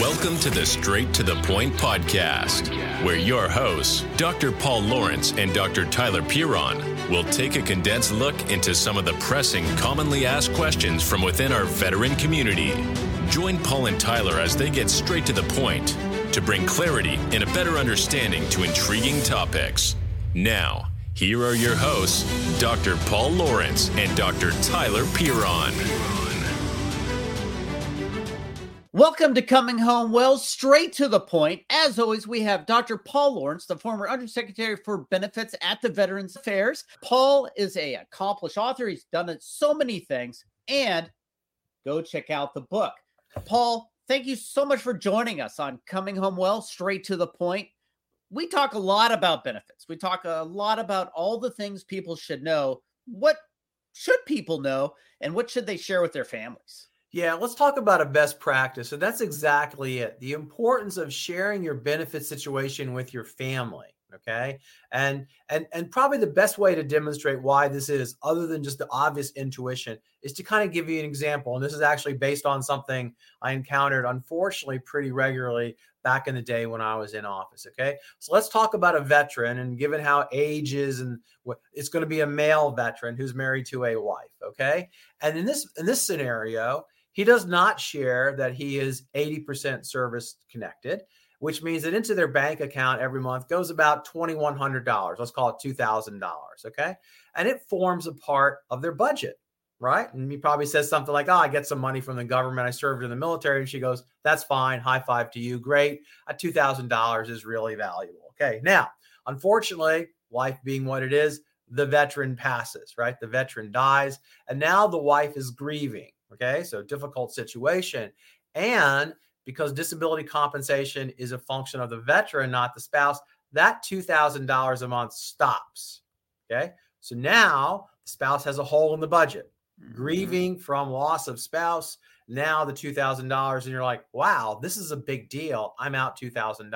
Welcome to the Straight to the Point podcast, where your hosts, Dr. Paul Lawrence and Dr. Tyler Piron, will take a condensed look into some of the pressing, commonly asked questions from within our veteran community. Join Paul and Tyler as they get straight to the point to bring clarity and a better understanding to intriguing topics. Now, here are your hosts, Dr. Paul Lawrence and Dr. Tyler Piron. Welcome to Coming Home Well, straight to the point. As always, we have Dr. Paul Lawrence, the former Undersecretary for Benefits at the Veterans Affairs. Paul is a accomplished author. He's done so many things. And go check out the book. Paul, thank you so much for joining us on Coming Home Well, straight to the point. We talk a lot about benefits. We talk a lot about all the things people should know. What should people know and what should they share with their families? Yeah, let's talk about a best practice. And that's exactly it. The importance of sharing your benefit situation with your family. Okay. And and and probably the best way to demonstrate why this is, other than just the obvious intuition, is to kind of give you an example. And this is actually based on something I encountered, unfortunately, pretty regularly back in the day when I was in office. Okay. So let's talk about a veteran. And given how age is and what it's going to be a male veteran who's married to a wife. Okay. And in this in this scenario, he does not share that he is 80% service connected, which means that into their bank account every month goes about $2,100. Let's call it $2,000. Okay. And it forms a part of their budget, right? And he probably says something like, Oh, I get some money from the government. I served in the military. And she goes, That's fine. High five to you. Great. A $2,000 is really valuable. Okay. Now, unfortunately, life being what it is, the veteran passes, right? The veteran dies. And now the wife is grieving Okay, so difficult situation. And because disability compensation is a function of the veteran, not the spouse, that $2,000 a month stops. Okay, so now the spouse has a hole in the budget, mm-hmm. grieving from loss of spouse. Now the $2,000, and you're like, wow, this is a big deal. I'm out $2,000.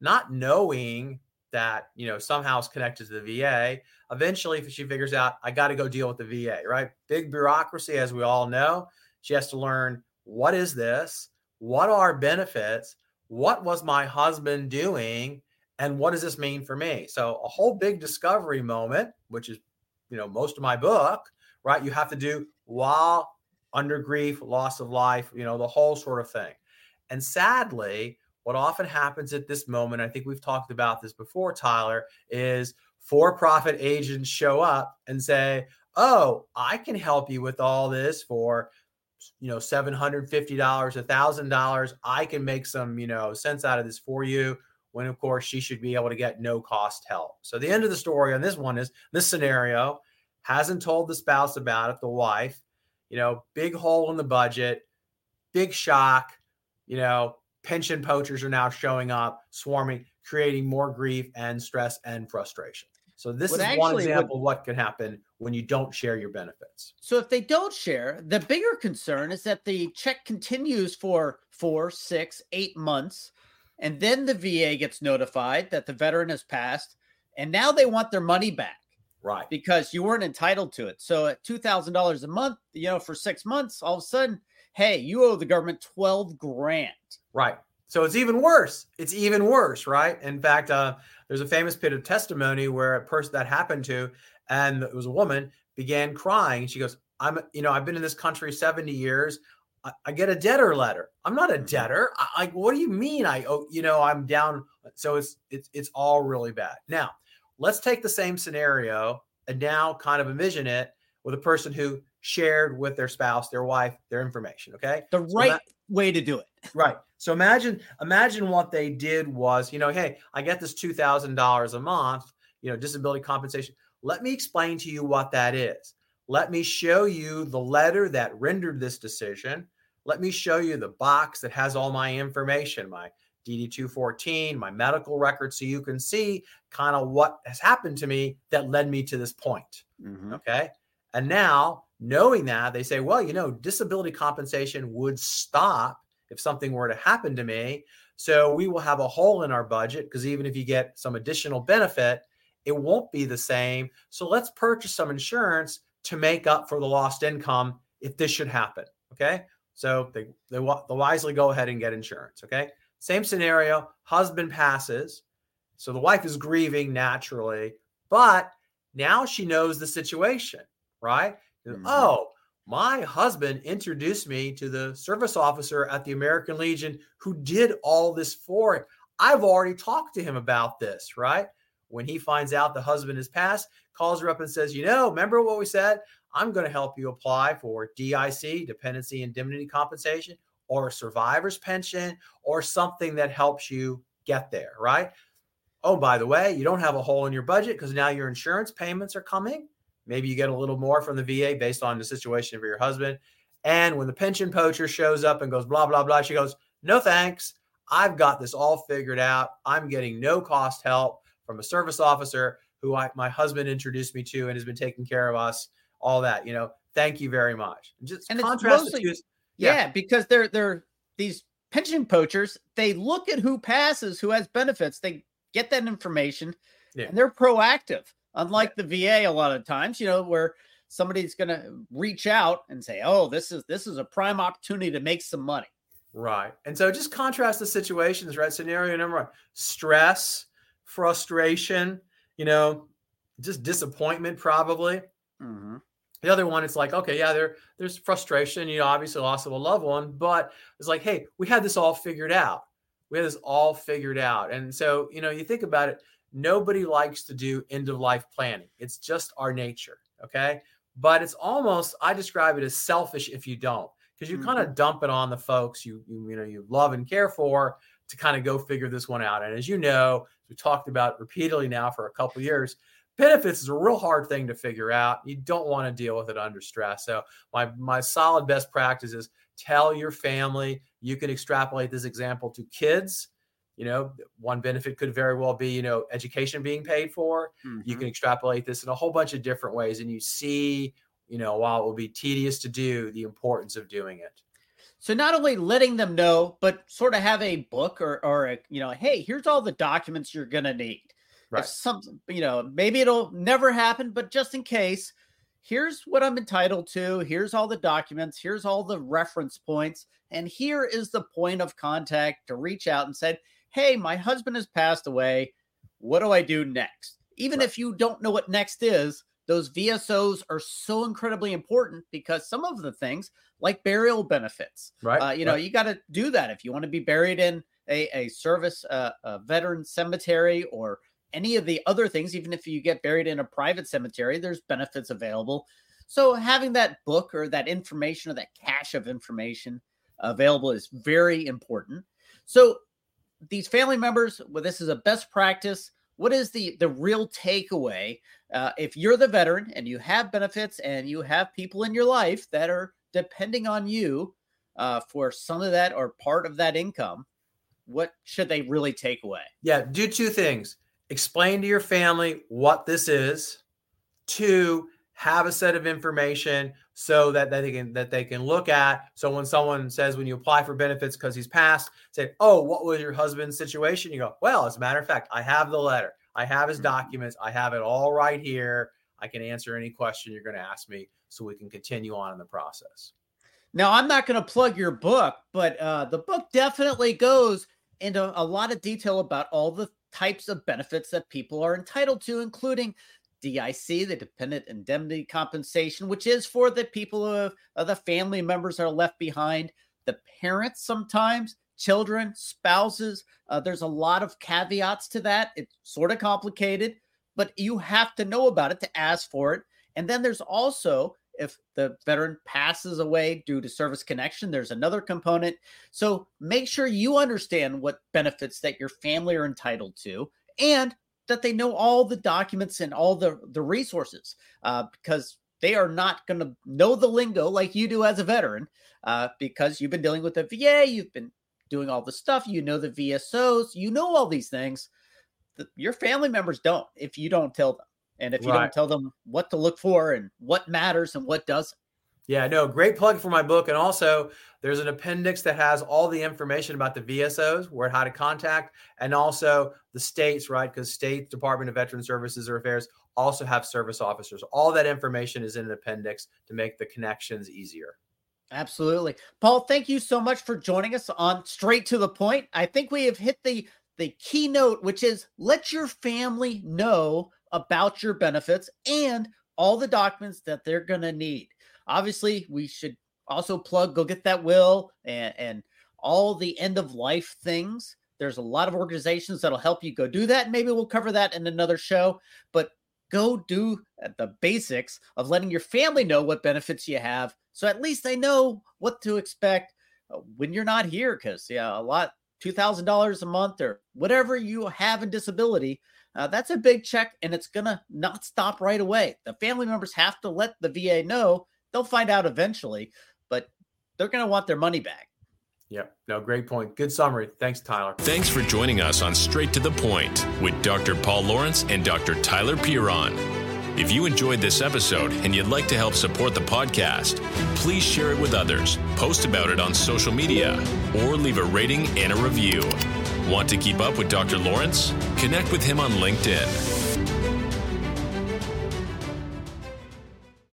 Not knowing that you know somehow is connected to the VA. Eventually, if she figures out I got to go deal with the VA, right? Big bureaucracy, as we all know. She has to learn what is this, what are benefits, what was my husband doing, and what does this mean for me? So a whole big discovery moment, which is you know most of my book, right? You have to do while under grief, loss of life, you know the whole sort of thing. And sadly, what often happens at this moment, I think we've talked about this before, Tyler, is for profit agents show up and say, Oh, I can help you with all this for you know $750 $1000 i can make some you know sense out of this for you when of course she should be able to get no cost help. So the end of the story on this one is this scenario hasn't told the spouse about it the wife you know big hole in the budget big shock you know pension poachers are now showing up, swarming, creating more grief and stress and frustration. So this is one example of what can happen when you don't share your benefits. So if they don't share, the bigger concern is that the check continues for four, six, eight months, and then the VA gets notified that the veteran has passed, and now they want their money back. Right. Because you weren't entitled to it. So at two thousand dollars a month, you know, for six months, all of a sudden, hey, you owe the government twelve grand. Right. So it's even worse. It's even worse, right? In fact, uh, there's a famous bit of testimony where a person that happened to, and it was a woman, began crying. She goes, "I'm, you know, I've been in this country 70 years. I, I get a debtor letter. I'm not a mm-hmm. debtor. I, I, what do you mean? I, oh, you know, I'm down. So it's it's it's all really bad. Now, let's take the same scenario and now kind of envision it with a person who shared with their spouse, their wife, their information. Okay, the right so that, way to do it. Right. So imagine imagine what they did was, you know, hey, I get this two thousand dollars a month, you know, disability compensation. Let me explain to you what that is. Let me show you the letter that rendered this decision. Let me show you the box that has all my information, my DD 214, my medical record, so you can see kind of what has happened to me that led me to this point. Mm-hmm. Okay. And now, knowing that, they say, well, you know, disability compensation would stop if something were to happen to me. So we will have a hole in our budget because even if you get some additional benefit, it won't be the same. So let's purchase some insurance to make up for the lost income if this should happen. Okay. So they, they, they wisely go ahead and get insurance. Okay. Same scenario husband passes. So the wife is grieving naturally, but now she knows the situation, right? Mm-hmm. Oh, my husband introduced me to the service officer at the American Legion who did all this for it. I've already talked to him about this, right? When he finds out the husband has passed, calls her up and says, You know, remember what we said? I'm going to help you apply for DIC, dependency indemnity compensation, or a survivor's pension, or something that helps you get there, right? Oh, by the way, you don't have a hole in your budget because now your insurance payments are coming. Maybe you get a little more from the VA based on the situation of your husband. And when the pension poacher shows up and goes, blah, blah, blah, she goes, No thanks. I've got this all figured out. I'm getting no cost help from a service officer who I, my husband introduced me to and has been taking care of us all that. You know, thank you very much. Just and contrast mostly, yeah. yeah, because they're they're these pension poachers. They look at who passes, who has benefits. They get that information, yeah. and they're proactive. Unlike the VA, a lot of times, you know, where somebody's going to reach out and say, "Oh, this is this is a prime opportunity to make some money." Right. And so just contrast the situations, right? Scenario number one stress, frustration, you know, just disappointment, probably. Mm-hmm. The other one, it's like, okay, yeah, there, there's frustration, you know, obviously loss of a loved one, but it's like, hey, we had this all figured out. We had this all figured out. And so, you know, you think about it, nobody likes to do end of life planning. It's just our nature. Okay. But it's almost, I describe it as selfish if you don't, because you mm-hmm. kind of dump it on the folks you, you, you know, you love and care for to kind of go figure this one out. And as you know, we talked about repeatedly now for a couple years, benefits is a real hard thing to figure out. You don't want to deal with it under stress. So my my solid best practice is tell your family. You can extrapolate this example to kids. You know, one benefit could very well be, you know, education being paid for. Mm-hmm. You can extrapolate this in a whole bunch of different ways. And you see, you know, while it will be tedious to do, the importance of doing it. So not only letting them know, but sort of have a book or or a, you know, hey, here's all the documents you're gonna need. Right. If some, you know, maybe it'll never happen, but just in case, here's what I'm entitled to. Here's all the documents. Here's all the reference points. And here is the point of contact to reach out and said, Hey, my husband has passed away. What do I do next? Even right. if you don't know what next is, those VSOs are so incredibly important because some of the things, like burial benefits, right? Uh, you know, you got to do that if you want to be buried in a, a service, uh, a veteran cemetery, or any of the other things, even if you get buried in a private cemetery, there's benefits available. So having that book or that information or that cache of information available is very important. So these family members, well, this is a best practice. What is the the real takeaway? Uh, if you're the veteran and you have benefits and you have people in your life that are depending on you uh, for some of that or part of that income, what should they really take away? Yeah, do two things explain to your family what this is. Two, have a set of information so that, that they can that they can look at. So when someone says when you apply for benefits because he's passed, say, "Oh, what was your husband's situation?" You go, "Well, as a matter of fact, I have the letter. I have his mm-hmm. documents. I have it all right here. I can answer any question you're going to ask me, so we can continue on in the process." Now, I'm not going to plug your book, but uh, the book definitely goes into a lot of detail about all the types of benefits that people are entitled to, including DIC, the dependent indemnity compensation, which is for the people of, of the family members that are left behind, the parents sometimes, children, spouses. Uh, there's a lot of caveats to that. It's sort of complicated, but you have to know about it to ask for it. And then there's also if the veteran passes away due to service connection, there's another component. So make sure you understand what benefits that your family are entitled to and that they know all the documents and all the, the resources uh, because they are not going to know the lingo like you do as a veteran uh, because you've been dealing with the VA, you've been doing all the stuff, you know the VSOs, you know all these things. The, your family members don't if you don't tell them. And if you right. don't tell them what to look for and what matters and what doesn't. Yeah, no, great plug for my book. And also, there's an appendix that has all the information about the VSOs, where how to contact, and also the states, right? Because state Department of Veteran Services or Affairs also have service officers. All that information is in an appendix to make the connections easier. Absolutely. Paul, thank you so much for joining us on Straight to the Point. I think we have hit the the keynote, which is let your family know about your benefits and all the documents that they're going to need. Obviously, we should also plug go get that will and, and all the end of life things. There's a lot of organizations that'll help you go do that. Maybe we'll cover that in another show, but go do the basics of letting your family know what benefits you have so at least they know what to expect uh, when you're not here because yeah a lot $2000 a month or whatever you have in disability uh, that's a big check and it's gonna not stop right away the family members have to let the va know they'll find out eventually but they're gonna want their money back Yep. No, great point. Good summary. Thanks, Tyler. Thanks for joining us on Straight to the Point with Dr. Paul Lawrence and Dr. Tyler Piron. If you enjoyed this episode and you'd like to help support the podcast, please share it with others, post about it on social media, or leave a rating and a review. Want to keep up with Dr. Lawrence? Connect with him on LinkedIn.